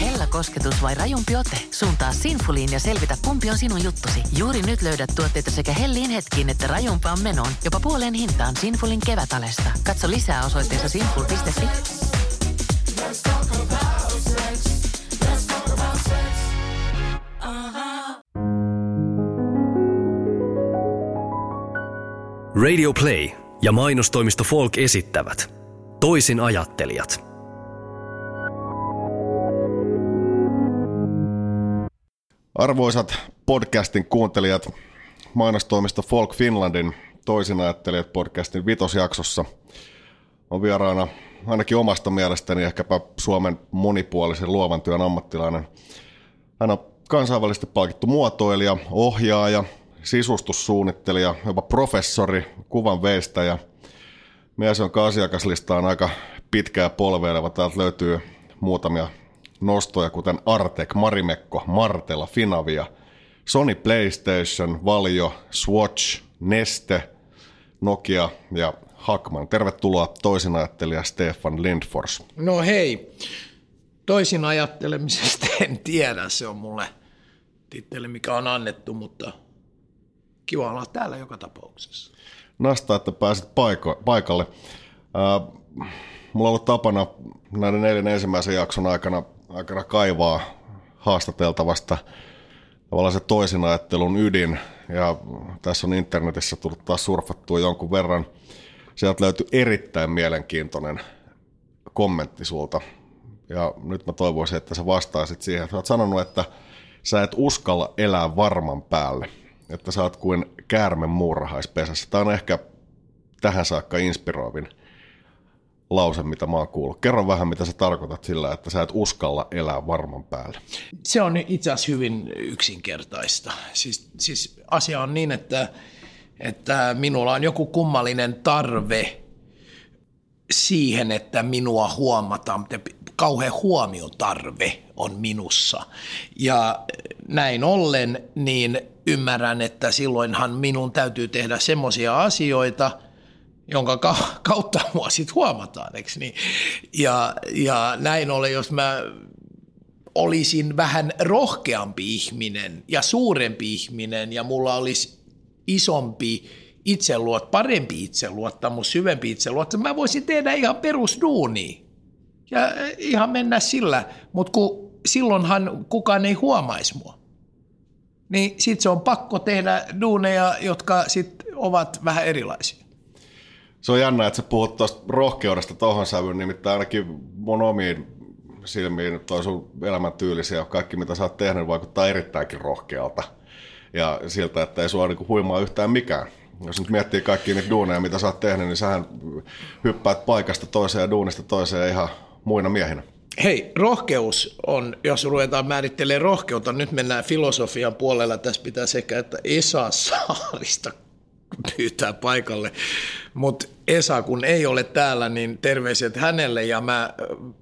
Hella kosketus vai rajumpi ote? Suuntaa Sinfuliin ja selvitä, kumpi on sinun juttusi. Juuri nyt löydät tuotteita sekä hellin hetkiin että rajumpaan menoon. Jopa puoleen hintaan Sinfulin kevätalesta. Katso lisää osoitteessa sinful.fi. Radio Play ja mainostoimisto Folk esittävät Toisin ajattelijat. Arvoisat podcastin kuuntelijat, mainostoimisto Folk Finlandin Toisin ajattelijat podcastin vitosjaksossa on vieraana ainakin omasta mielestäni ehkäpä Suomen monipuolisen luovan työn ammattilainen. Hän on kansainvälisesti palkittu muotoilija, ohjaaja, sisustussuunnittelija, jopa professori, kuvan veistäjä. Mies, jonka asiakaslista on aika pitkää polveileva. Täältä löytyy muutamia nostoja, kuten Artek, Marimekko, Martela, Finavia, Sony PlayStation, Valjo, Swatch, Neste, Nokia ja Hackman. Tervetuloa toisin ajattelija Stefan Lindfors. No hei, toisin ajattelemisesta en tiedä, se on mulle titteli, mikä on annettu, mutta kiva olla täällä joka tapauksessa. Nasta, että pääsit paiko- paikalle. Äh, mulla on ollut tapana näiden neljän ensimmäisen jakson aikana, aikana kaivaa haastateltavasta tavallaan se toisin ajattelun ydin. Ja tässä on internetissä tullut taas surfattua jonkun verran. Sieltä löytyy erittäin mielenkiintoinen kommentti sulta. Ja nyt mä toivoisin, että sä vastaisit siihen. Sä oot sanonut, että sä et uskalla elää varman päälle – että sä oot kuin käärme muurahaispesässä. Tämä on ehkä tähän saakka inspiroivin lause, mitä mä oon kuullut. Kerro vähän, mitä sä tarkoitat sillä, että sä et uskalla elää varman päälle. Se on itse asiassa hyvin yksinkertaista. Siis, siis asia on niin, että, että minulla on joku kummallinen tarve siihen, että minua huomataan, kauhean huomiotarve on minussa. Ja näin ollen, niin ymmärrän, että silloinhan minun täytyy tehdä semmoisia asioita, jonka kautta mua sitten huomataan, eikö niin? Ja, ja näin ollen, jos mä olisin vähän rohkeampi ihminen ja suurempi ihminen ja mulla olisi isompi itseluot, parempi itseluottamus, syvempi itseluottamus, mä voisin tehdä ihan perusduunia ja ihan mennä sillä, mutta kun silloinhan kukaan ei huomaisi mua niin sitten se on pakko tehdä duuneja, jotka sitten ovat vähän erilaisia. Se on jännä, että sä puhut tuosta rohkeudesta tuohon sävyyn, nimittäin ainakin mun omiin silmiin toi sun elämäntyylisi ja kaikki mitä sä oot tehnyt vaikuttaa erittäinkin rohkealta. Ja siltä, että ei sua niinku huimaa yhtään mikään. Jos nyt miettii kaikkia niitä duuneja, mitä sä oot tehnyt, niin sähän hyppäät paikasta toiseen ja duunista toiseen ihan muina miehinä. Hei, rohkeus on, jos ruvetaan määrittelemään rohkeutta, nyt mennään filosofian puolella, tässä pitää sekä, että Esa Saarista pyytää paikalle, mutta Esa kun ei ole täällä, niin terveiset hänelle ja mä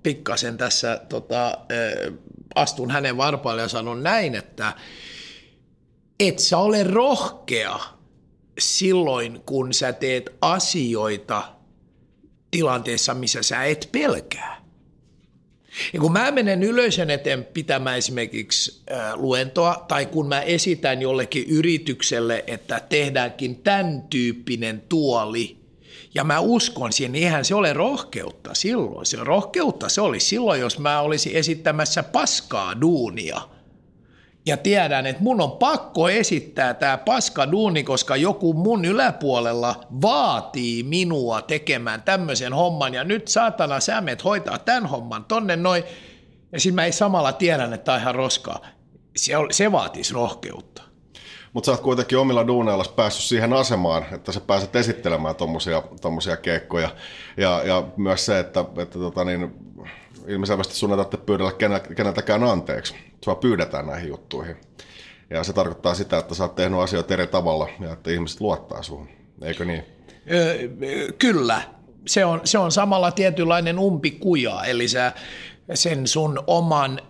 pikkasen tässä tota, astun hänen varpaille ja sanon näin, että et sä ole rohkea silloin, kun sä teet asioita tilanteessa, missä sä et pelkää. Ja kun mä menen yleisön eteen pitämään esimerkiksi luentoa, tai kun mä esitän jollekin yritykselle, että tehdäänkin tämän tyyppinen tuoli, ja mä uskon siihen, niin eihän se ole rohkeutta silloin. Se rohkeutta se oli silloin, jos mä olisin esittämässä paskaa duunia – ja tiedän, että mun on pakko esittää tämä paska duuni, koska joku mun yläpuolella vaatii minua tekemään tämmöisen homman ja nyt saatana sä meet hoitaa tämän homman tonne noin ja sitten mä ei samalla tiedän, että tämä ihan roskaa. Se, se vaatisi rohkeutta. Mutta sä oot kuitenkin omilla duuneilla päässyt siihen asemaan, että sä pääset esittelemään tuommoisia keikkoja. Ja, ja myös se, että, että tota niin, ilmiselvästi sun ei tarvitse pyydellä keneltäkään anteeksi. Sua pyydetään näihin juttuihin. Ja se tarkoittaa sitä, että sä oot tehnyt asioita eri tavalla ja että ihmiset luottaa suhun. Eikö niin? Öö, kyllä. Se on, se on samalla tietynlainen umpikuja, eli sä sen sun oman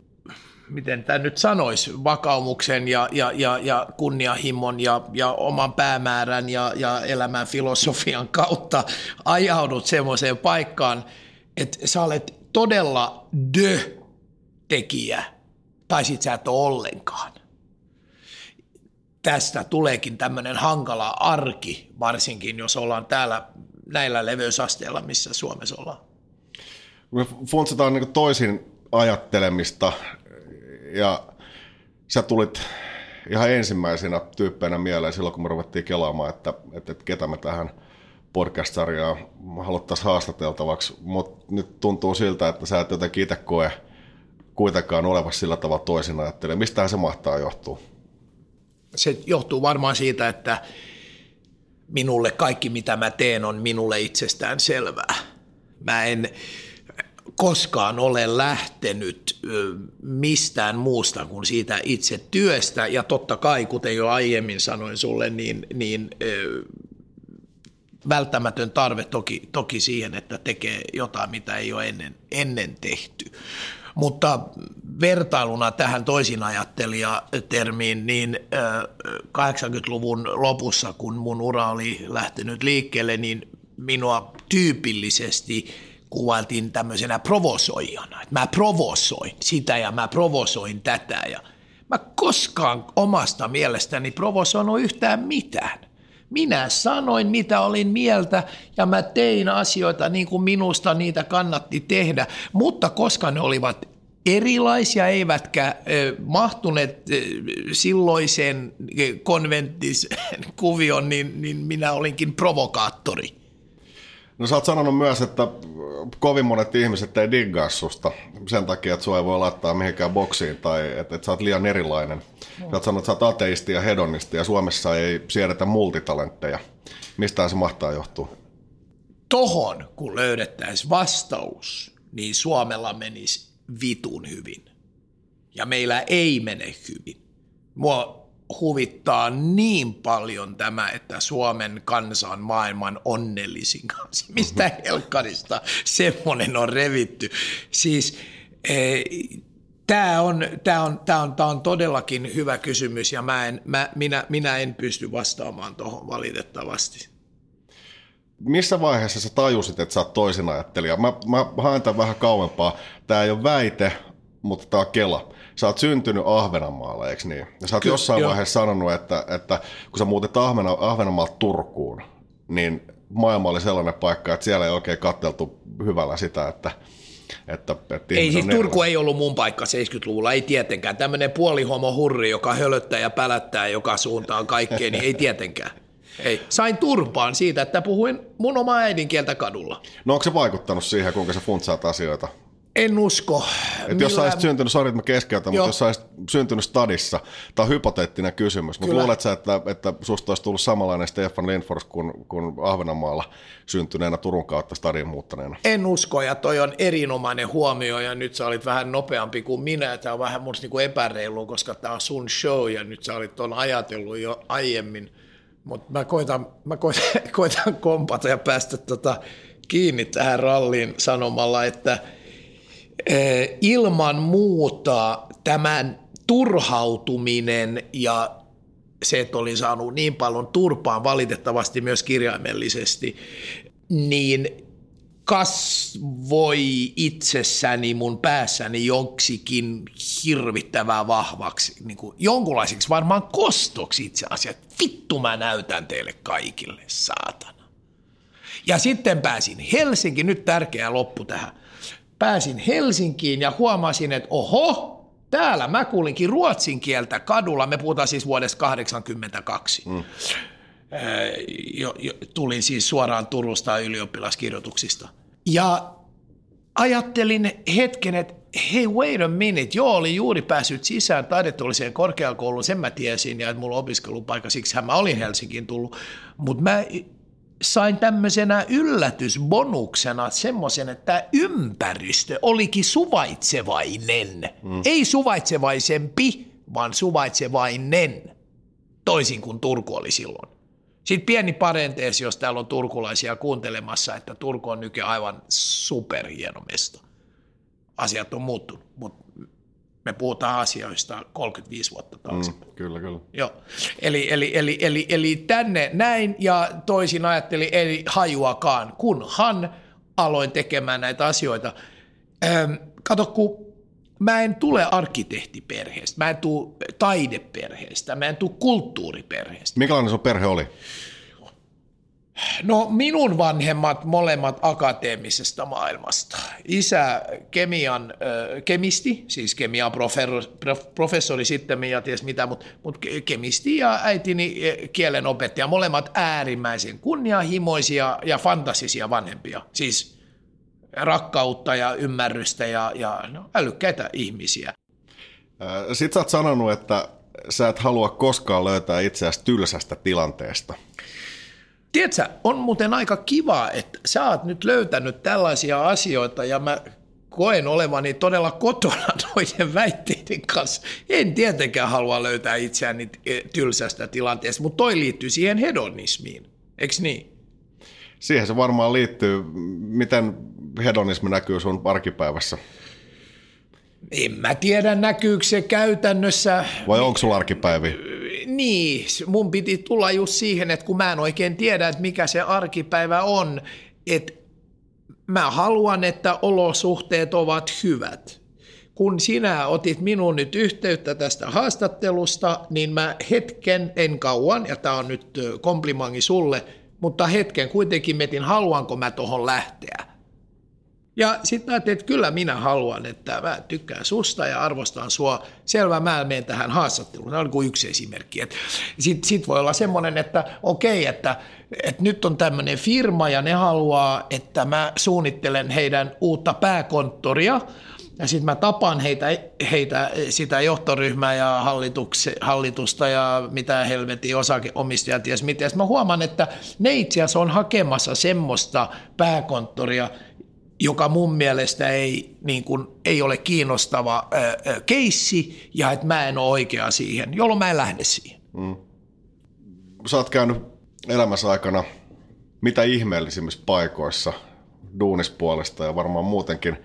miten tämä nyt sanoisi, vakaumuksen ja, ja, ja, ja kunnianhimon ja, ja oman päämäärän ja, ja elämän filosofian kautta ajaudut semmoiseen paikkaan, että sä olet todella dö-tekijä, tai sit sä et ole ollenkaan. Tästä tuleekin tämmöinen hankala arki, varsinkin jos ollaan täällä näillä leveysasteilla, missä Suomessa ollaan. Me funtsataan niin toisin ajattelemista ja sä tulit ihan ensimmäisenä tyyppeinä mieleen silloin, kun me ruvettiin kelaamaan, että, että, että ketä me tähän podcast-sarjaan haluttaisiin haastateltavaksi, mutta nyt tuntuu siltä, että sä et jotenkin itse koe kuitenkaan olevassa sillä tavalla toisin ajattelemaan. Mistähän se mahtaa johtua? Se johtuu varmaan siitä, että minulle kaikki mitä mä teen on minulle itsestään selvää. Mä en, koskaan ole lähtenyt mistään muusta kuin siitä itse työstä. Ja totta kai, kuten jo aiemmin sanoin sulle, niin, niin välttämätön tarve toki, toki siihen, että tekee jotain, mitä ei ole ennen, ennen tehty. Mutta vertailuna tähän toisin termiin, niin 80-luvun lopussa, kun mun ura oli lähtenyt liikkeelle, niin minua tyypillisesti – kuvailtiin tämmöisenä provosoijana. Mä provosoin sitä ja mä provosoin tätä ja mä koskaan omasta mielestäni provosoinut yhtään mitään. Minä sanoin, mitä olin mieltä, ja mä tein asioita niin kuin minusta niitä kannatti tehdä, mutta koska ne olivat erilaisia, eivätkä mahtuneet silloisen konventtisen kuvion, niin, niin minä olinkin provokaattori. No sä oot sanonut myös, että kovin monet ihmiset ei diggaa susta sen takia, että sua ei voi laittaa mihinkään boksiin tai että, että sä oot liian erilainen. No. Sä oot sanonut, että sä oot ateisti ja hedonisti ja Suomessa ei siedetä multitalentteja. Mistä se mahtaa johtua? Tohon, kun löydettäisiin vastaus, niin Suomella menisi vitun hyvin. Ja meillä ei mene hyvin. Mua huvittaa niin paljon tämä, että Suomen kansa on maailman onnellisin kansa. Mistä mhm. helkkarista semmoinen on revitty? Siis eh, Tämä on, tämä, on, tämä, on, tämä on todellakin hyvä kysymys ja mä en, mä, minä, minä en pysty vastaamaan tuohon valitettavasti. Missä vaiheessa sä tajusit, että sä oot toisin ajattelija? Mä, mä haen tämän vähän kauempaa. Tämä ei ole väite, mutta tämä on Kela sä oot syntynyt Ahvenanmaalla, eikö niin? Ja sä oot Ky- jossain jo. vaiheessa sanonut, että, että kun sä muutit Ahvena, Ahvenanmaalta Turkuun, niin maailma oli sellainen paikka, että siellä ei oikein katteltu hyvällä sitä, että että, että ei siis Turku ei ollut mun paikka 70-luvulla, ei tietenkään. Tämmöinen puolihomo hurri, joka hölöttää ja pälättää joka suuntaan kaikkeen, niin ei tietenkään. Ei. Sain turpaan siitä, että puhuin mun omaa äidinkieltä kadulla. No onko se vaikuttanut siihen, kuinka sä funtsaat asioita? En usko. Et jos sä olisit syntynyt, että mä keskeytän, mutta jos sä olisit syntynyt stadissa, tämä on hypoteettinen kysymys, mutta luulet sä, että, että susta olisi tullut samanlainen Stefan Lindfors kuin, kuin Ahvenanmaalla syntyneenä Turun kautta stadin muuttaneena? En usko, ja toi on erinomainen huomio, ja nyt sä olit vähän nopeampi kuin minä, tämä on vähän musta niinku epäreilu, koska tämä on sun show, ja nyt sä olit tuon ajatellut jo aiemmin, mutta mä koitan, mä koitan, koitan kompata ja päästä tota kiinni tähän ralliin sanomalla, että – ilman muuta tämän turhautuminen ja se, että oli saanut niin paljon turpaan valitettavasti myös kirjaimellisesti, niin kasvoi itsessäni mun päässäni joksikin hirvittävää vahvaksi, niin kuin jonkunlaiseksi varmaan kostoksi itse asiassa. Vittu mä näytän teille kaikille, saatana. Ja sitten pääsin Helsinki, nyt tärkeä loppu tähän pääsin Helsinkiin ja huomasin, että oho, täällä mä kuulinkin ruotsin kieltä kadulla. Me puhutaan siis vuodesta 1982. Mm. Jo, jo, tulin siis suoraan Turusta ylioppilaskirjoituksista. Ja ajattelin hetken, että hei wait a minute, joo oli juuri päässyt sisään taidetulliseen korkeakouluun, sen mä tiesin ja että mulla on opiskelupaikka, siksi mä olin Helsinkiin tullut, mutta mä sain tämmöisenä yllätysbonuksena semmoisen, että ympäristö olikin suvaitsevainen. Mm. Ei suvaitsevaisempi, vaan suvaitsevainen, toisin kuin Turku oli silloin. Sitten pieni parenteesi, jos täällä on turkulaisia kuuntelemassa, että Turku on nykyään aivan superhieno mesta. Asiat on muuttunut, mutta me puhutaan asioista 35 vuotta taaksepäin. Mm, kyllä, kyllä. Joo. Eli, eli, eli, eli, eli tänne näin ja toisin ajattelin, ei hajuakaan, kunhan aloin tekemään näitä asioita. Ähm, kato, kun mä en tule arkkitehtiperheestä, mä en tule taideperheestä, mä en tule kulttuuriperheestä. Minkälainen sun perhe oli? No minun vanhemmat molemmat akateemisesta maailmasta. Isä kemian, äh, kemisti, siis kemian professori sitten ja ties mitä, mutta mut kemisti ja äitini kielen opettaja, molemmat äärimmäisen kunnianhimoisia ja fantasisia vanhempia. Siis rakkautta ja ymmärrystä ja, ja no, älykkäitä ihmisiä. Sitten sä oot sanonut, että sä et halua koskaan löytää itseäsi tylsästä tilanteesta. Tiedätkö, on muuten aika kiva, että sä oot nyt löytänyt tällaisia asioita ja mä koen olevani todella kotona noiden väitteiden kanssa. En tietenkään halua löytää itseäni tylsästä tilanteesta, mutta toi liittyy siihen hedonismiin, eikö niin? Siihen se varmaan liittyy. Miten hedonismi näkyy sun arkipäivässä? En mä tiedä, näkyykö se käytännössä. Vai onko sulla arkipäivi? Niin, mun piti tulla just siihen, että kun mä en oikein tiedä, että mikä se arkipäivä on, että mä haluan, että olosuhteet ovat hyvät. Kun sinä otit minun nyt yhteyttä tästä haastattelusta, niin mä hetken, en kauan, ja tämä on nyt komplimangi sulle, mutta hetken kuitenkin metin, haluanko mä tuohon lähteä. Ja sitten ajattelin, että kyllä minä haluan, että mä tykkään susta ja arvostan sua. Selvä, mä menen tähän haastatteluun. Tämä on kuin yksi esimerkki. Sitten sit voi olla semmoinen, että okei, että, että nyt on tämmöinen firma ja ne haluaa, että mä suunnittelen heidän uutta pääkonttoria. Ja sitten mä tapaan heitä, heitä, sitä johtoryhmää ja hallitusta ja mitä helvetin osakeomistajat ja mitä. Mä huomaan, että ne itse asiassa on hakemassa semmoista pääkonttoria, joka mun mielestä ei, niin kuin, ei ole kiinnostava keissi ja että mä en ole oikea siihen, jolloin mä en lähde siihen. Mm. Sä oot käynyt elämässä aikana mitä ihmeellisimmissä paikoissa duunispuolesta ja varmaan muutenkin.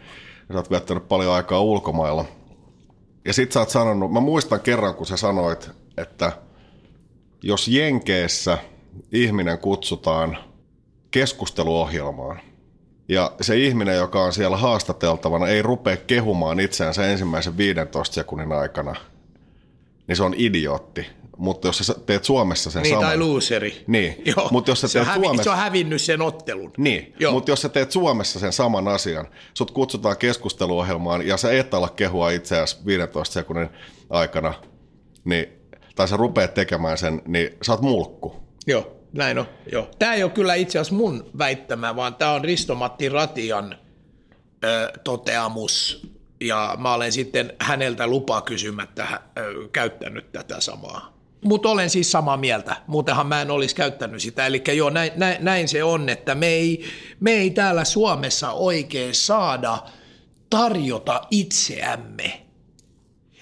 Sä oot viettänyt paljon aikaa ulkomailla. Ja sit sä oot sanonut, mä muistan kerran kun sä sanoit, että jos Jenkeessä ihminen kutsutaan keskusteluohjelmaan – ja se ihminen, joka on siellä haastateltavana, ei rupea kehumaan itseänsä ensimmäisen 15 sekunnin aikana, niin se on idiootti. Mutta jos sä teet Suomessa sen niin, saman... tai looseri. Niin. Mutta jos sä se, teet hävi, Suomessa... se on hävinnyt sen ottelun. Niin, mutta jos sä teet Suomessa sen saman asian, sut kutsutaan keskusteluohjelmaan ja sä et ala kehua itseäsi 15 sekunnin aikana, niin, tai sä rupeat tekemään sen, niin sä oot mulkku. Joo näin on, joo. Tämä ei ole kyllä itse asiassa mun väittämä, vaan tämä on Risto-Matti Ratian ö, toteamus, ja mä olen sitten häneltä lupaa kysymättä ö, käyttänyt tätä samaa. Mutta olen siis samaa mieltä, muutenhan mä en olisi käyttänyt sitä. Eli joo, näin, näin, näin se on, että me ei, me ei täällä Suomessa oikein saada tarjota itseämme,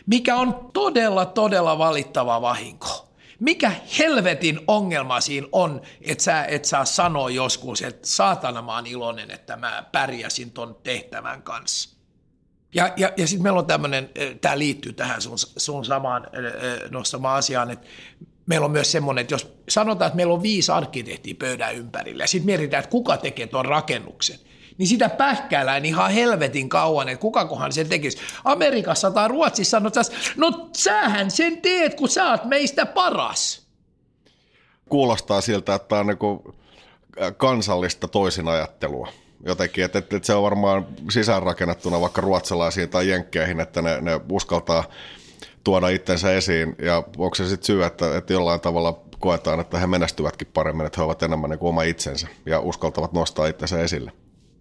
mikä on todella, todella valittava vahinko mikä helvetin ongelma siinä on, että sä et saa sanoa joskus, että saatana mä oon iloinen, että mä pärjäsin ton tehtävän kanssa. Ja, ja, ja sitten meillä on tämmöinen, tämä liittyy tähän sun, sun samaan nostamaan asiaan, että meillä on myös semmoinen, että jos sanotaan, että meillä on viisi arkkitehtiä pöydän ympärillä, ja sitten mietitään, että kuka tekee tuon rakennuksen, niin sitä pähkäillään ihan helvetin kauan, että kukakohan sen tekisi. Amerikassa tai Ruotsissa sanotaan, no sähän sen teet, kun sä oot meistä paras. Kuulostaa siltä, että tämä on niinku kansallista toisinajattelua jotenkin, että, että se on varmaan sisäänrakennettuna vaikka ruotsalaisiin tai jenkkeihin, että ne, ne uskaltaa tuoda itsensä esiin, ja onko se sitten syy, että, että jollain tavalla koetaan, että he menestyvätkin paremmin, että he ovat enemmän niin kuin oma itsensä ja uskaltavat nostaa itsensä esille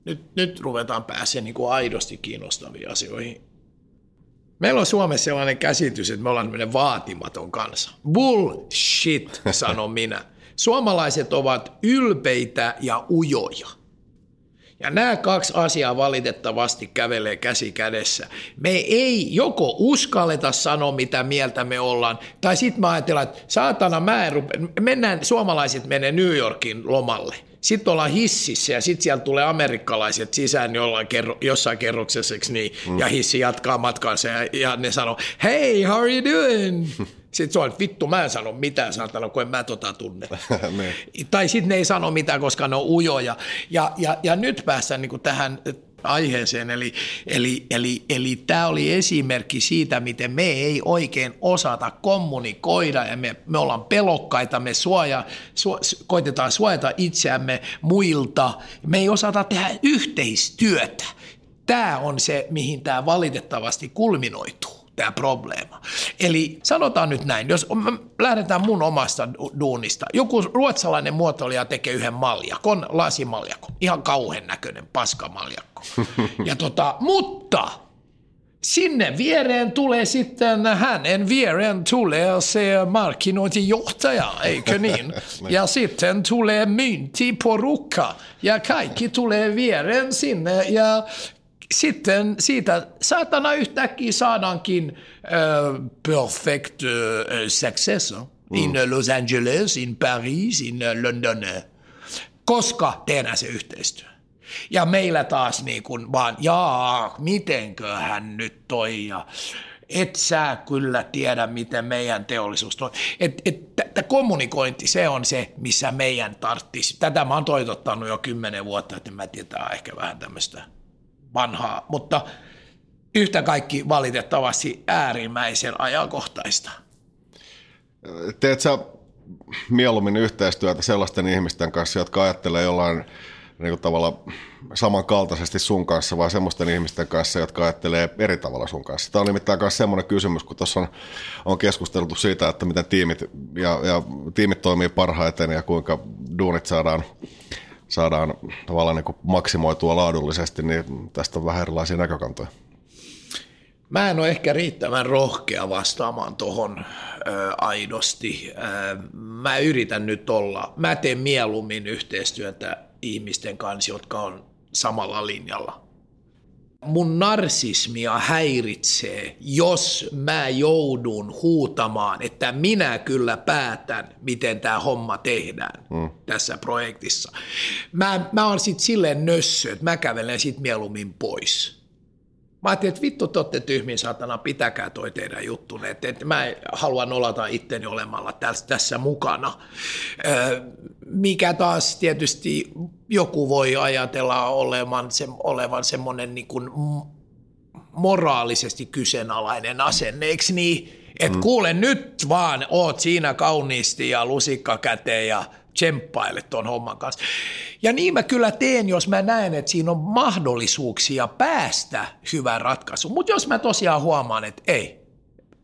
nyt, nyt ruvetaan pääsemään niin kuin aidosti kiinnostaviin asioihin. Meillä on Suomessa sellainen käsitys, että me ollaan tämmöinen vaatimaton kansa. Bullshit, sanon minä. Suomalaiset ovat ylpeitä ja ujoja. Ja nämä kaksi asiaa valitettavasti kävelee käsi kädessä. Me ei joko uskalleta sanoa, mitä mieltä me ollaan, tai sitten mä ajatellaan, että saatana mä en rupe... mennään, suomalaiset menee New Yorkin lomalle – sitten ollaan hississä ja sitten sieltä tulee amerikkalaiset sisään jollain kerro, jossain kerroksessa, niin, mm. ja hissi jatkaa matkansa ja, ja ne sanoo, hey, how are you doing? Sitten se on, vittu, mä en sano mitään, saatana, kun en mä tota tunne. niin. Tai sitten ne ei sano mitään, koska ne on ujoja. Ja, ja, ja nyt päästään niin tähän aiheeseen. Eli, eli, eli, eli tämä oli esimerkki siitä, miten me ei oikein osata kommunikoida ja me, me ollaan pelokkaita, me suoja, su, koitetaan suojata itseämme muilta. Me ei osata tehdä yhteistyötä. Tämä on se, mihin tämä valitettavasti kulminoituu tämä probleema. Eli sanotaan nyt näin, jos lähdetään mun omasta duunista. Joku ruotsalainen muotoilija tekee yhden maljakon, lasimaljakon, ihan kauhean näköinen paskamaljakko. Ja tota, mutta sinne viereen tulee sitten hänen viereen tulee se markkinointijohtaja, eikö niin? Ja sitten tulee myyntiporukka ja kaikki tulee viereen sinne ja sitten siitä saatana yhtäkkiä saadaankin uh, perfect uh, success mm. in Los Angeles, in Paris, in London, koska tehdään se yhteistyö. Ja meillä taas niin kuin vaan, jaa, mitenköhän nyt toi ja et sä kyllä tiedä, miten meidän teollisuus toi. Et, et, t- kommunikointi, se on se, missä meidän tarttisi. Tätä mä oon toitottanut jo kymmenen vuotta, että mä tiedän ehkä vähän tämmöistä vanhaa, mutta yhtä kaikki valitettavasti äärimmäisen ajankohtaista. Teet sä mieluummin yhteistyötä sellaisten ihmisten kanssa, jotka ajattelee jollain niin kuin tavalla samankaltaisesti sun kanssa vai semmoisten ihmisten kanssa, jotka ajattelee eri tavalla sun kanssa? Tämä on nimittäin myös semmoinen kysymys, kun tuossa on, on keskusteltu siitä, että miten tiimit, ja, ja tiimit toimii parhaiten ja kuinka duunit saadaan saadaan tavallaan niin maksimoitua laadullisesti, niin tästä on vähän erilaisia näkökantoja. Mä en ole ehkä riittävän rohkea vastaamaan tuohon aidosti. Ö, mä yritän nyt olla, mä teen mieluummin yhteistyötä ihmisten kanssa, jotka on samalla linjalla mun narsismia häiritsee, jos mä joudun huutamaan, että minä kyllä päätän, miten tämä homma tehdään mm. tässä projektissa. Mä, mä oon sitten silleen nössö, että mä kävelen sit mieluummin pois. Mä ajattelin, että vittu te olette tyhmin satana, pitäkää toi teidän juttunne. Että, että mä haluan nolata itteni olemalla tässä, tässä mukana. Mikä taas tietysti joku voi ajatella olevan, se, olevan semmoinen niin kuin moraalisesti kyseenalainen asenne, eikö niin? Että mm. kuule nyt vaan, oot siinä kauniisti ja lusikka käteen ja – tsemppaile tuon homman kanssa. Ja niin mä kyllä teen, jos mä näen, että siinä on mahdollisuuksia päästä hyvään ratkaisuun. Mutta jos mä tosiaan huomaan, että ei,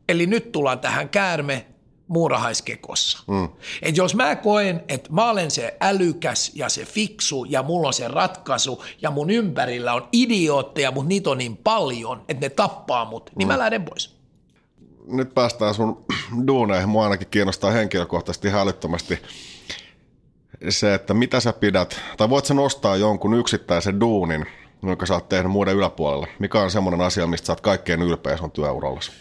eli nyt tullaan tähän käärme muurahaiskekossa. Mm. Et jos mä koen, että mä olen se älykäs ja se fiksu ja mulla on se ratkaisu ja mun ympärillä on idiootteja, mutta niitä on niin paljon, että ne tappaa mut, niin mm. mä lähden pois. Nyt päästään sun duuneihin. Mua ainakin kiinnostaa henkilökohtaisesti ihan älyttömästi se, että mitä sä pidät, tai voit sä nostaa jonkun yksittäisen duunin, jonka sä oot tehnyt muiden yläpuolella? Mikä on semmoinen asia, mistä sä oot kaikkein ylpeä sun työurallasi?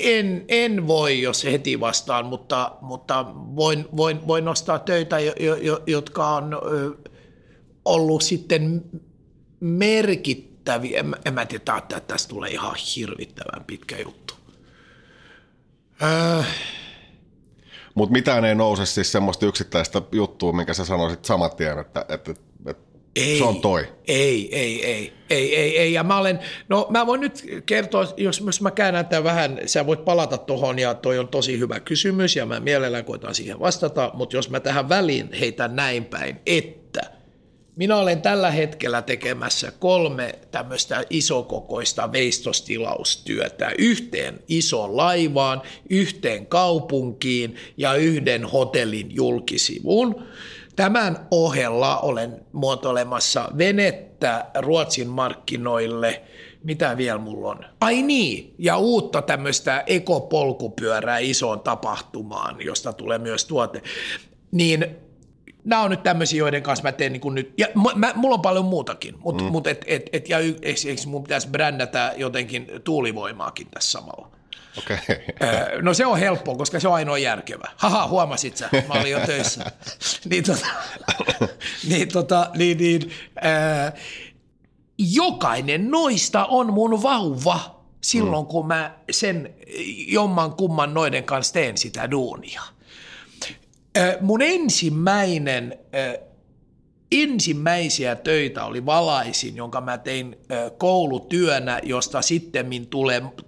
En, en voi, jos heti vastaan, mutta, mutta voin, voin, voin nostaa töitä, jo, jo, jotka on ollut sitten merkittäviä. En, en mä tiedä, että tästä tulee ihan hirvittävän pitkä juttu. Äh, mutta mitään ei nouse siis semmoista yksittäistä juttua, minkä sä sanoisit saman tien, että, että, että ei, se on toi. Ei, ei, ei, ei, ei, ei. Ja mä olen, no mä voin nyt kertoa, jos, jos mä käännän tämän vähän, sä voit palata tuohon ja toi on tosi hyvä kysymys ja mä mielellään koitan siihen vastata, mutta jos mä tähän väliin heitän näin päin, että – minä olen tällä hetkellä tekemässä kolme tämmöistä isokokoista veistostilaustyötä yhteen isoon laivaan, yhteen kaupunkiin ja yhden hotellin julkisivuun. Tämän ohella olen muotoilemassa venettä Ruotsin markkinoille. Mitä vielä mulla on? Ai niin, ja uutta tämmöistä ekopolkupyörää isoon tapahtumaan, josta tulee myös tuote. Niin nämä on nyt tämmöisiä, joiden kanssa mä teen niin kuin nyt, ja mä, mulla on paljon muutakin, mutta mm. mut et, et, et, ja eikö, mun pitäisi brändätä jotenkin tuulivoimaakin tässä samalla? Okay. No se on helppoa, koska se on ainoa järkevä. Haha, huomasit sä, mä olin jo töissä. niin, tota, niin, tota, niin, niin, äh, jokainen noista on mun vauva silloin, mm. kun mä sen jomman kumman noiden kanssa teen sitä duunia. Mun ensimmäinen ensimmäisiä töitä oli valaisin, jonka mä tein koulutyönä, josta sitten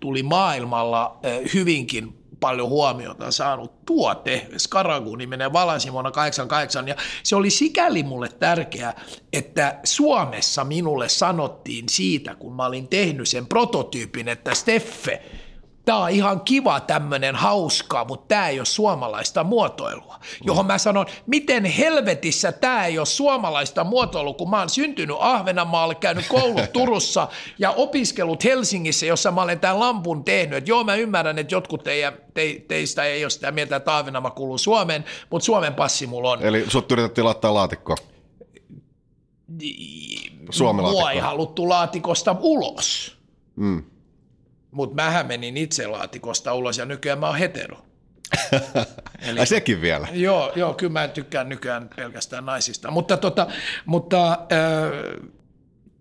tuli maailmalla hyvinkin paljon huomiota saanut tuote, Skaragu-niminen valaisin vuonna 88, ja se oli sikäli mulle tärkeä, että Suomessa minulle sanottiin siitä, kun mä olin tehnyt sen prototyypin, että Steffe, tämä on ihan kiva tämmöinen hauskaa, mutta tämä ei ole suomalaista muotoilua. Johon mä sanon, miten helvetissä tämä ei ole suomalaista muotoilua, kun mä oon syntynyt Ahvenanmaalle, käynyt koulut Turussa ja opiskellut Helsingissä, jossa mä olen tämän lampun tehnyt. Et joo, mä ymmärrän, että jotkut teidän, te, teistä ei ole sitä mieltä, että Ahvenanmaa kuuluu Suomeen, mutta Suomen passi mulla on. Eli sut yritettiin laittaa laatikkoa? Suomi Mua ei haluttu laatikosta ulos. Mm. Mutta mähän menin itse laatikosta ulos ja nykyään mä oon hetero. Eli, Ai sekin vielä? Joo, joo, kyllä mä en tykkään nykyään pelkästään naisista. Mutta, tota, mutta äh,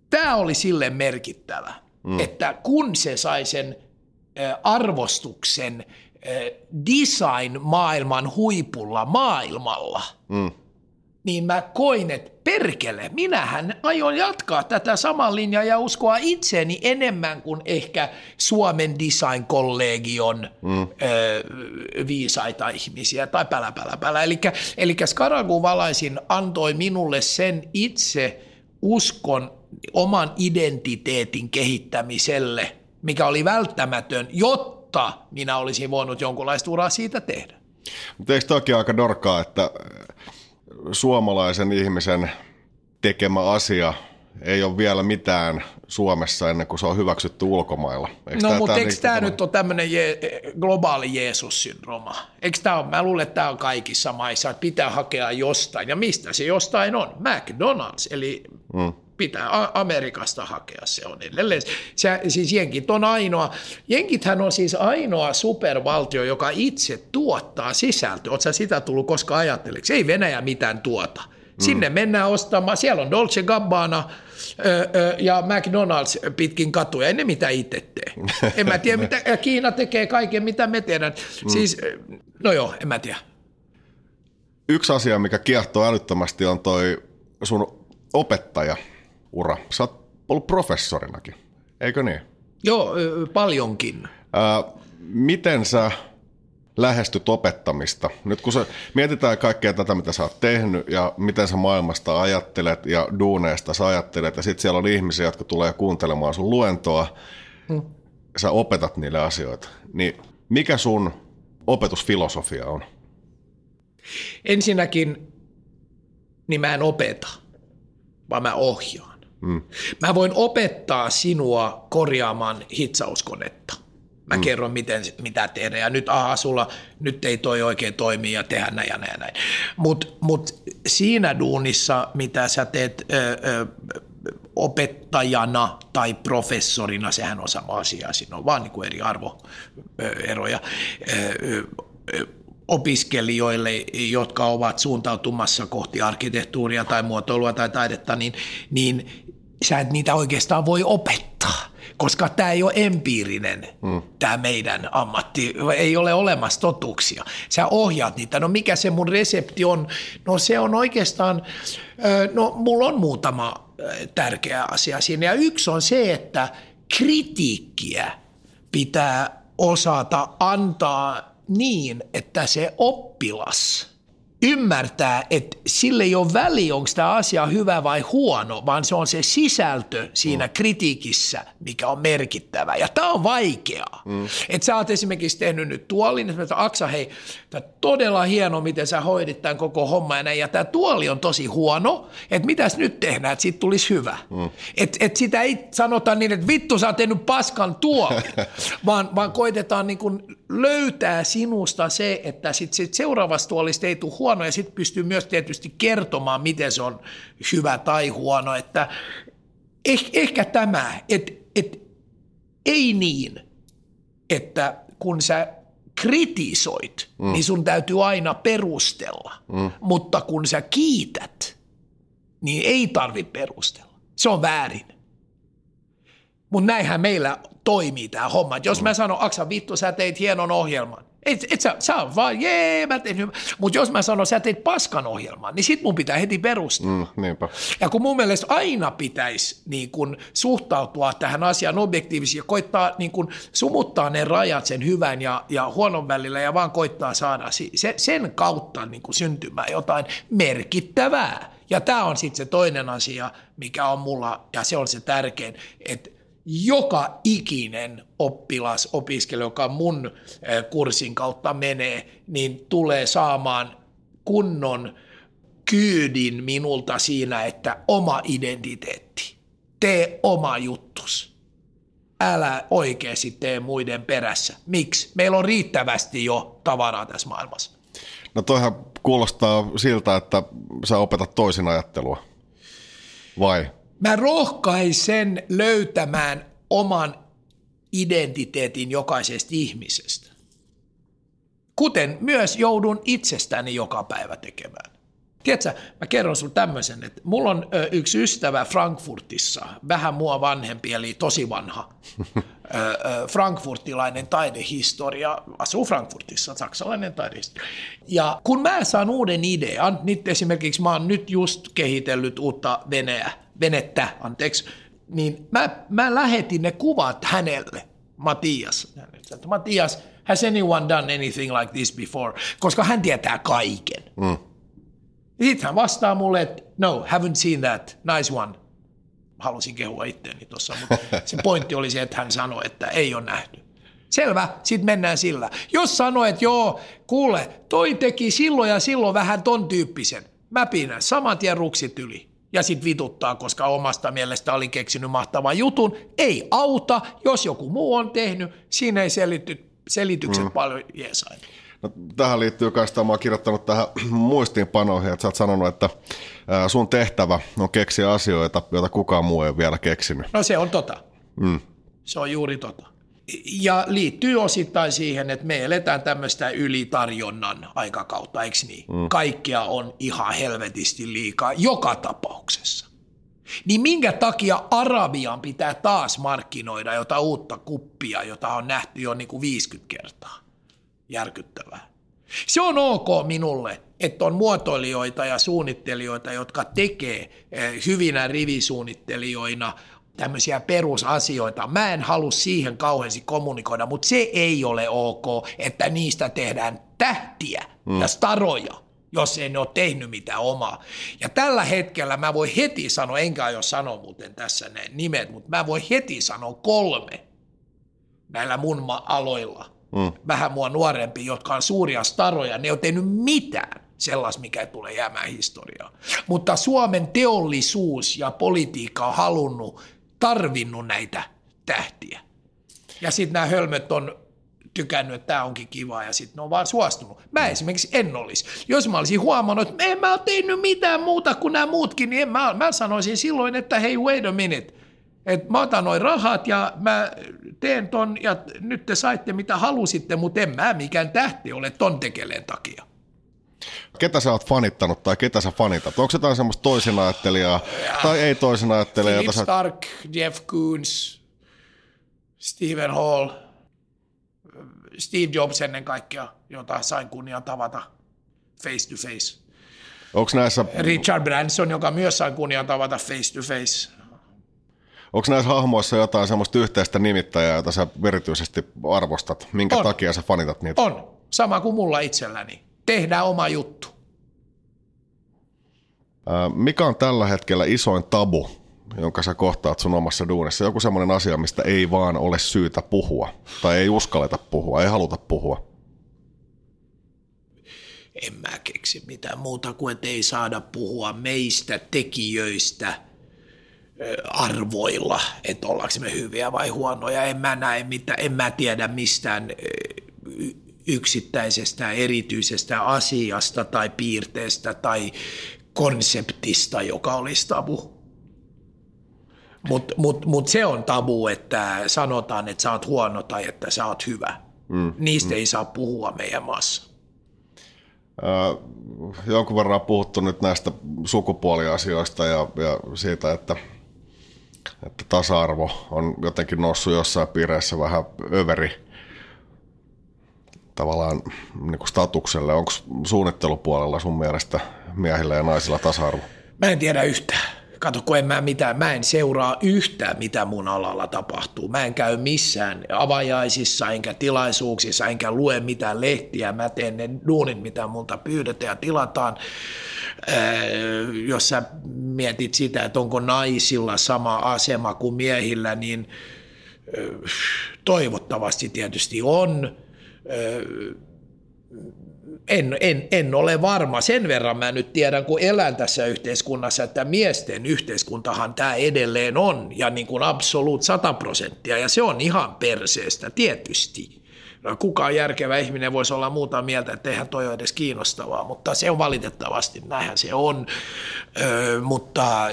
tämä oli sille merkittävä, mm. että kun se sai sen äh, arvostuksen äh, design-maailman huipulla maailmalla, mm niin mä koin, että perkele, minähän aion jatkaa tätä samaa linjaa ja uskoa itseeni enemmän kuin ehkä Suomen design-kollegion mm. ö, viisaita ihmisiä tai pälä, pälä, pälä. Eli Skaragu Valaisin antoi minulle sen itse uskon oman identiteetin kehittämiselle, mikä oli välttämätön, jotta minä olisin voinut jonkunlaista uraa siitä tehdä. Mutta eikö toki aika dorkaa, että suomalaisen ihmisen tekemä asia ei ole vielä mitään Suomessa ennen kuin se on hyväksytty ulkomailla. Eikö no, mutta eikö tämä tämä nyt ole tämmöinen je- globaali Jeesus-syndrooma? Eikö tämä ole, mä luulen, että tämä on kaikissa maissa, että pitää hakea jostain. Ja mistä se jostain on? McDonald's, eli hmm. Pitää Amerikasta hakea, se on edelleen. Se, siis Jenkit on ainoa, Jenkithän on siis ainoa supervaltio, joka itse tuottaa sisältöä. Oletko sitä tullut koskaan ajatteleksi? Ei Venäjä mitään tuota. Sinne mm. mennään ostamaan, siellä on Dolce Gabbana ja McDonald's pitkin katuja, ei ne mitä itse tee. En mä tiedä, mitä Kiina tekee kaiken, mitä me tehdään. Mm. Siis, no joo, en mä tiedä. Yksi asia, mikä kiehtoo älyttömästi, on toi sun opettajaura. Sä oot ollut professorinakin, eikö niin? Joo, paljonkin. Ää, miten sä lähestyt opettamista? Nyt kun sä mietitään kaikkea tätä, mitä sä oot tehnyt ja miten sä maailmasta ajattelet ja duuneista sä ajattelet ja sitten siellä on ihmisiä, jotka tulee kuuntelemaan sun luentoa, hmm. sä opetat niille asioita, niin mikä sun opetusfilosofia on? Ensinnäkin, niin mä en opeta, vaan mä ohjaan. Hmm. Mä voin opettaa sinua korjaamaan hitsauskonetta Mä mm. kerron, miten, mitä tehdä ja nyt aha, sulla nyt ei toi oikein toimi ja tehdä näin ja näin ja näin. Mutta mut siinä duunissa, mitä sä teet ö, ö, opettajana tai professorina, sehän on sama asia, siinä on vaan niin kuin eri arvoeroja. Opiskelijoille, jotka ovat suuntautumassa kohti arkkitehtuuria tai muotoilua tai taidetta, niin, niin sä et niitä oikeastaan voi opettaa koska tämä ei ole empiirinen, mm. tämä meidän ammatti, ei ole olemassa totuuksia. Sä ohjaat niitä, no mikä se mun resepti on? No se on oikeastaan, no mulla on muutama tärkeä asia siinä, ja yksi on se, että kritiikkiä pitää osata antaa niin, että se oppilas – ymmärtää, että sille ei ole väli, onko tämä asia hyvä vai huono, vaan se on se sisältö siinä mm. kritiikissä, mikä on merkittävä. Ja tämä on vaikeaa. Mm. Että sä oot esimerkiksi tehnyt nyt tuolin, että Aksa, hei, tämä todella hieno, miten sä hoidit tämän koko homman ja näin, ja tämä tuoli on tosi huono, että mitäs nyt tehdään, että siitä tulisi hyvä. Mm. Että et sitä ei sanota niin, että vittu sä oot tehnyt paskan tuoli, vaan, vaan koitetaan niin kuin löytää sinusta se, että sit, sit seuraavasta tuolista ei tule huono, ja sitten pystyy myös tietysti kertomaan, miten se on hyvä tai huono, että eh, ehkä tämä, että et, ei niin, että kun sä kritisoit, mm. niin sun täytyy aina perustella. Mm. Mutta kun sä kiität, niin ei tarvi perustella. Se on väärin. Mutta näinhän meillä toimii tämä homma. Et jos mä sanon, Aksa vittu, sä teit hienon ohjelman. Et, et sä, sä on vaan, jee, mä tein. Mutta jos mä sanon, sä teit paskan ohjelman, niin sit mun pitää heti perustaa. Mm, niinpä. Ja kun mun mielestä aina pitäisi niin kun, suhtautua tähän asiaan objektiivisesti ja koittaa niin kun, sumuttaa ne rajat sen hyvän ja, ja huonon välillä ja vaan koittaa saada se, sen kautta niin kun, syntymään jotain merkittävää. Ja tämä on sitten se toinen asia, mikä on mulla, ja se on se tärkein, että joka ikinen oppilas, opiskelija, joka mun kurssin kautta menee, niin tulee saamaan kunnon kyydin minulta siinä, että oma identiteetti, tee oma juttus. Älä oikeasti tee muiden perässä. Miksi? Meillä on riittävästi jo tavaraa tässä maailmassa. No toihan kuulostaa siltä, että sä opetat toisin ajattelua. Vai? Mä rohkaisen löytämään oman identiteetin jokaisesta ihmisestä. Kuten myös joudun itsestäni joka päivä tekemään. Tiedätkö, mä kerron sun tämmöisen, että mulla on yksi ystävä Frankfurtissa, vähän mua vanhempi, eli tosi vanha, frankfurtilainen taidehistoria, asuu Frankfurtissa, saksalainen taidehistoria. Ja kun mä saan uuden idean, nyt esimerkiksi mä oon nyt just kehitellyt uutta veneä, venettä, anteeksi, niin mä, mä lähetin ne kuvat hänelle, Matias. Matias, has anyone done anything like this before? Koska hän tietää kaiken. Mm. Sitten hän vastaa mulle, että no, haven't seen that, nice one. Halusin kehua itteeni tuossa, mutta se pointti oli se, että hän sanoi, että ei ole nähty. Selvä, sitten mennään sillä. Jos sanoo, että joo, kuule, toi teki silloin ja silloin vähän ton tyyppisen, mä pidän saman tien ruksit yli ja sitten vituttaa, koska omasta mielestä olin keksinyt mahtavan jutun. Ei auta, jos joku muu on tehnyt, siinä ei selity, selitykset mm. paljon jeesain. No, tähän liittyy myös, mä kirjoittanut tähän muistiinpanoihin, että sä oot sanonut, että sun tehtävä on keksiä asioita, joita kukaan muu ei ole vielä keksinyt. No se on tota. Mm. Se on juuri tota ja liittyy osittain siihen, että me eletään tämmöistä ylitarjonnan aikakautta, eikö niin? Mm. Kaikkea on ihan helvetisti liikaa joka tapauksessa. Niin minkä takia Arabian pitää taas markkinoida jota uutta kuppia, jota on nähty jo niin kuin 50 kertaa? Järkyttävää. Se on ok minulle, että on muotoilijoita ja suunnittelijoita, jotka tekee eh, hyvinä rivisuunnittelijoina tämmöisiä perusasioita. Mä en halua siihen kauheasti kommunikoida, mutta se ei ole ok, että niistä tehdään tähtiä mm. ja staroja, jos ei ne ole tehnyt mitään omaa. Ja tällä hetkellä mä voin heti sanoa, enkä aio sanoa muuten tässä ne nimet, mutta mä voin heti sanoa kolme näillä mun aloilla. Mm. Vähän mua nuorempi, jotka on suuria staroja, ne ei ole tehnyt mitään sellaista, mikä ei tule jäämään historiaa. Mutta Suomen teollisuus ja politiikka on halunnut tarvinnut näitä tähtiä. Ja sitten nämä hölmöt on tykännyt, että tämä onkin kiva ja sitten ne on vaan suostunut. Mä esimerkiksi en olisi. Jos mä olisin huomannut, että en mä ole tehnyt mitään muuta kuin nämä muutkin, niin en mä, mä sanoisin silloin, että hei wait a minute, että mä otan noin rahat ja mä teen ton ja nyt te saitte mitä halusitte, mutta en mä mikään tähti ole ton tekeleen takia. Ketä sä oot fanittanut tai ketä sä fanitat? Onko jotain semmoista toisin ajattelijaa tai ei toisin ajattelijaa? Philip Stark. Jeff Koons, Stephen Hall, Steve Jobs ennen kaikkea, jota sain kunnia tavata face to face. Onko näissä... Richard Branson, joka myös sain kunnia tavata face to face. Onko näissä hahmoissa jotain semmoista yhteistä nimittäjää, jota sä erityisesti arvostat? Minkä on. takia sä fanitat niitä? On. Sama kuin mulla itselläni tehdään oma juttu. Mikä on tällä hetkellä isoin tabu, jonka sä kohtaat sun omassa duunissa? Joku semmoinen asia, mistä ei vaan ole syytä puhua, tai ei uskalleta puhua, ei haluta puhua? En mä keksi mitään muuta kuin, että ei saada puhua meistä tekijöistä arvoilla, että ollaanko me hyviä vai huonoja. En mä näe mitään, en mä tiedä mistään yksittäisestä erityisestä asiasta tai piirteestä tai konseptista, joka olisi tabu. Mutta mut, mut se on tabu, että sanotaan, että sä oot huono tai että sä oot hyvä. Mm, Niistä mm. ei saa puhua meidän maassa. Äh, jonkun verran on puhuttu nyt näistä sukupuoliasioista ja, ja siitä, että että tasa-arvo on jotenkin noussut jossain piireissä vähän överi tavallaan niin kuin statukselle. Onko suunnittelupuolella sun mielestä miehillä ja naisilla tasa-arvo? Mä en tiedä yhtään. Kato, kun en mä mitään, mä en seuraa yhtään, mitä mun alalla tapahtuu. Mä en käy missään avajaisissa, enkä tilaisuuksissa, enkä lue mitään lehtiä. Mä teen ne duunit, mitä multa pyydetään ja tilataan. Ää, jos sä mietit sitä, että onko naisilla sama asema kuin miehillä, niin toivottavasti tietysti on en, en, en ole varma. Sen verran mä nyt tiedän, kun elän tässä yhteiskunnassa, että miesten yhteiskuntahan tämä edelleen on, ja niin kuin absoluut 100 prosenttia, ja se on ihan perseestä, tietysti. No, kukaan järkevä ihminen voisi olla muuta mieltä, että eihän toi ole edes kiinnostavaa, mutta se on valitettavasti, näinhän se on, öö, mutta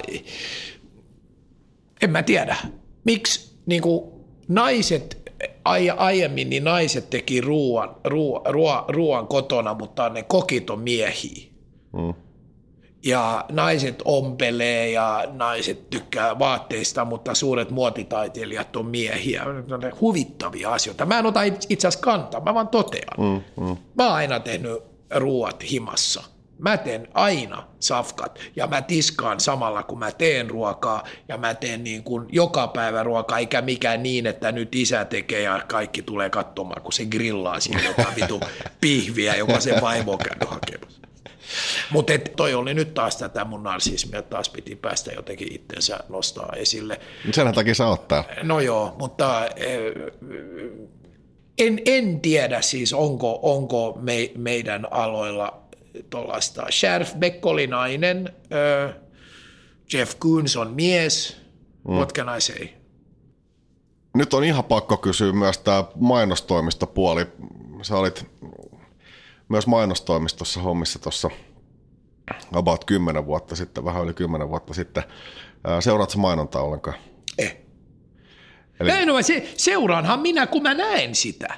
en mä tiedä, miksi niin naiset aiemmin niin naiset teki ruoan, ruoan, ruoan kotona, mutta ne kokit on miehiä. Mm. Ja naiset ompelee ja naiset tykkää vaatteista, mutta suuret muotitaiteilijat on miehiä. Ne on huvittavia asioita. Mä en ota itse asiassa kantaa, mä vaan totean. Mm, mm. Mä oon aina tehnyt ruoat himassa. Mä teen aina safkat ja mä tiskaan samalla, kun mä teen ruokaa ja mä teen niin kuin joka päivä ruokaa, eikä mikään niin, että nyt isä tekee ja kaikki tulee katsomaan, kun se grillaa siinä jotain vitu pihviä, joka se vaimo on käynyt hakemassa. Mutta toi oli nyt taas tätä mun narsismia, taas piti päästä jotenkin itsensä nostaa esille. Sen takia sä ottaa. No joo, mutta eh, en, en tiedä siis, onko, onko me, meidän aloilla tuollaista. Sheriff Beck oli nainen, uh, Jeff Koons on mies, mm. what can I say? Nyt on ihan pakko kysyä myös tämä mainostoimistopuoli. Sä olit myös mainostoimistossa hommissa tuossa about 10 vuotta sitten, vähän yli 10 vuotta sitten. Seuraatko mainontaa ollenkaan? Eh. Eli... Ei, no, se, seuraanhan minä, kun mä näen sitä.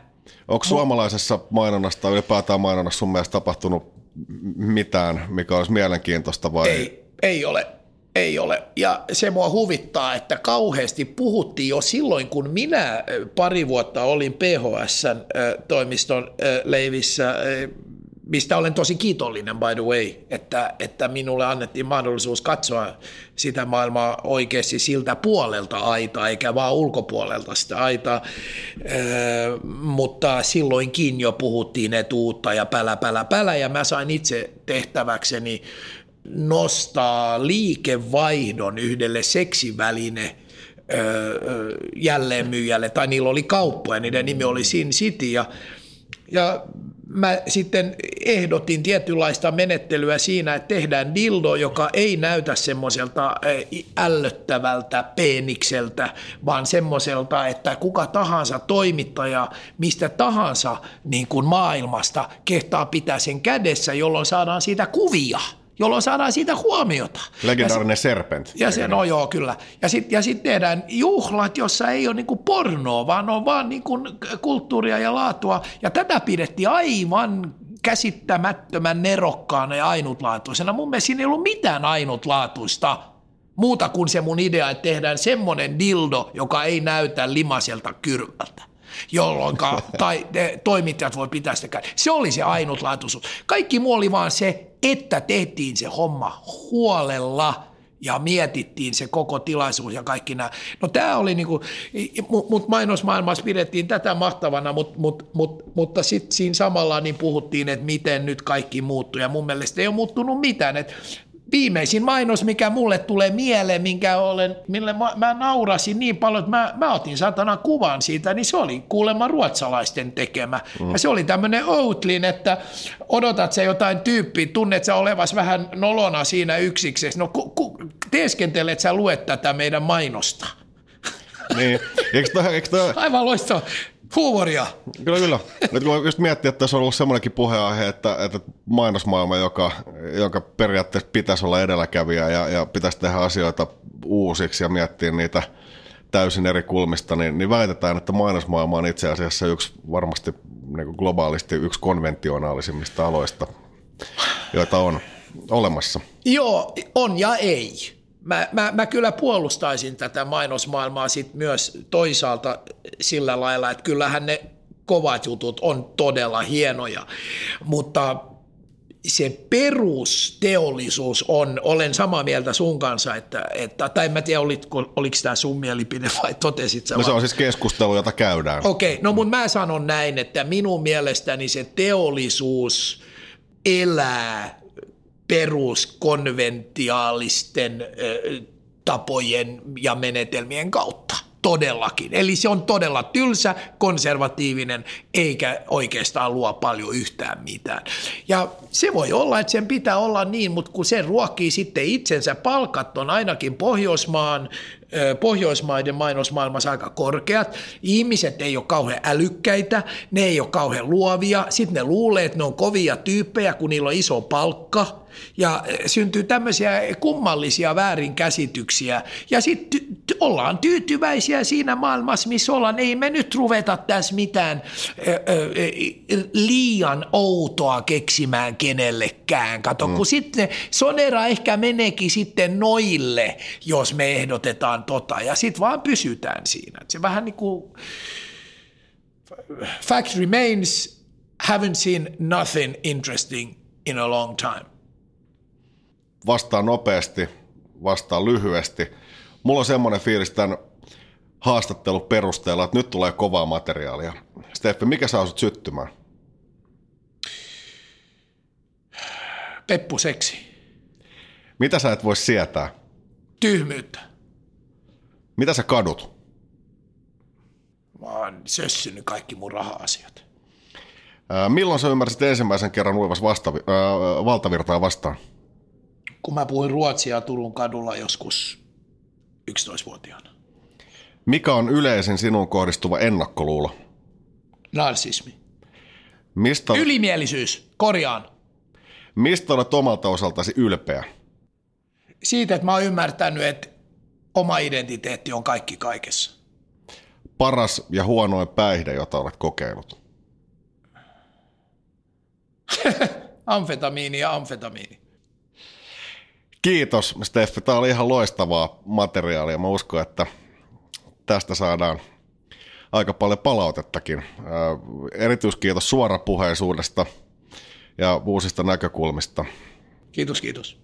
Onko suomalaisessa mainonnassa tai ylipäätään mainonnassa sun mielestä tapahtunut mitään, mikä olisi mielenkiintoista vai? Ei, ei ole. Ei ole. Ja se mua huvittaa, että kauheasti puhuttiin jo silloin, kun minä pari vuotta olin PHS-toimiston leivissä mistä olen tosi kiitollinen by the way, että, että minulle annettiin mahdollisuus katsoa sitä maailmaa oikeasti siltä puolelta aitaa, eikä vaan ulkopuolelta sitä aitaa, mutta silloinkin jo puhuttiin etuutta ja pälä, pälä, pälä, ja mä sain itse tehtäväkseni nostaa liikevaihdon yhdelle seksiväline jälleenmyyjälle, tai niillä oli kauppoja, niiden nimi oli Sin City, ja, ja mä sitten ehdotin tietynlaista menettelyä siinä, että tehdään dildo, joka ei näytä semmoiselta ällöttävältä peenikseltä, vaan semmoiselta, että kuka tahansa toimittaja mistä tahansa niin kuin maailmasta kehtaa pitää sen kädessä, jolloin saadaan siitä kuvia – jolloin saadaan siitä huomiota. Legendaarinen ja Serpent. Ja se, no joo, kyllä. Ja sitten ja sit tehdään juhlat, jossa ei ole niinku pornoa, vaan on vaan niinku kulttuuria ja laatua. Ja tätä pidettiin aivan käsittämättömän nerokkaana ja ainutlaatuisena. Mun mielestä siinä ei ollut mitään ainutlaatuista muuta kuin se mun idea, että tehdään semmoinen dildo, joka ei näytä limaselta kyrvältä jolloin tai toimittajat voi pitää sitä Se oli se ainutlaatuisuus. Kaikki muu oli vaan se, että tehtiin se homma huolella ja mietittiin se koko tilaisuus ja kaikki nämä. No tämä oli niinku, mutta mainosmaailmassa pidettiin tätä mahtavana, mut, mut, mut, mutta sitten siinä samalla niin puhuttiin, että miten nyt kaikki muuttui ja mun mielestä ei ole muuttunut mitään. Et viimeisin mainos, mikä mulle tulee mieleen, minkä olen, mille mä, mä naurasin niin paljon, että mä, mä otin satana kuvan siitä, niin se oli kuulemma ruotsalaisten tekemä. Mm. Ja se oli tämmöinen Outlin, että odotat se jotain tyyppiä, tunnet sä olevas vähän nolona siinä yksiksessä. No ku, ku, teeskentelet sä luet tätä meidän mainosta. Niin, eikö toi, eikö toi... Aivan loistava. Huumoria. Kyllä, kyllä. Nyt kun just miettii, että tässä on ollut semmoinenkin puheenaihe, että, että mainosmaailma, joka, joka periaatteessa pitäisi olla edelläkävijä ja, ja pitäisi tehdä asioita uusiksi ja miettiä niitä täysin eri kulmista, niin, niin väitetään, että mainosmaailma on itse asiassa yksi varmasti niin kuin globaalisti yksi konventionaalisimmista aloista, joita on olemassa. Joo, on ja ei mä, mä, mä kyllä puolustaisin tätä mainosmaailmaa sit myös toisaalta sillä lailla, että kyllähän ne kovat jutut on todella hienoja, mutta se perusteollisuus on, olen samaa mieltä sun kanssa, että, että tai en mä tiedä, olitko, oliko tämä sun mielipide vai totesit sä No se on siis keskustelu, jota käydään. Okei, okay, no mun mä sanon näin, että minun mielestäni se teollisuus elää peruskonventiaalisten tapojen ja menetelmien kautta todellakin. Eli se on todella tylsä, konservatiivinen, eikä oikeastaan luo paljon yhtään mitään. Ja se voi olla, että sen pitää olla niin, mutta kun se ruokkii sitten itsensä, palkat on ainakin Pohjoismaan, Pohjoismaiden mainosmaailmassa aika korkeat. Ihmiset ei ole kauhean älykkäitä, ne ei ole kauhean luovia. Sitten ne luulee, että ne on kovia tyyppejä, kun niillä on iso palkka – ja syntyy tämmöisiä kummallisia väärinkäsityksiä. Ja sitten ty- ollaan tyytyväisiä siinä maailmassa, missä ollaan. Ei me nyt ruveta tässä mitään ö, ö, liian outoa keksimään kenellekään. Kato, mm. kun sitten Sonera ehkä meneekin sitten noille, jos me ehdotetaan tota. Ja sitten vaan pysytään siinä. Se vähän niin kuin fact remains, haven't seen nothing interesting in a long time vastaa nopeasti, vastaa lyhyesti. Mulla on semmoinen fiilis tämän haastattelun perusteella, että nyt tulee kovaa materiaalia. Steffi, mikä saa sut syttymään? Peppuseksi. Mitä sä et voi sietää? Tyhmyyttä. Mitä sä kadut? Mä oon sössynyt kaikki mun raha-asiat. Ää, milloin sä ymmärsit ensimmäisen kerran uivas vasta, ää, valtavirtaa vastaan? kun mä puhuin ruotsia Turun kadulla joskus 11-vuotiaana. Mikä on yleisin sinun kohdistuva ennakkoluulo? Narsismi. Mistä olet... Ylimielisyys, korjaan. Mistä olet omalta osaltasi ylpeä? Siitä, että mä oon ymmärtänyt, että oma identiteetti on kaikki kaikessa. Paras ja huonoin päihde, jota olet kokeillut? amfetamiini ja amfetamiini. Kiitos Steffi, tämä oli ihan loistavaa materiaalia. Mä uskon, että tästä saadaan aika paljon palautettakin. Erityiskiitos suorapuheisuudesta ja uusista näkökulmista. Kiitos, kiitos.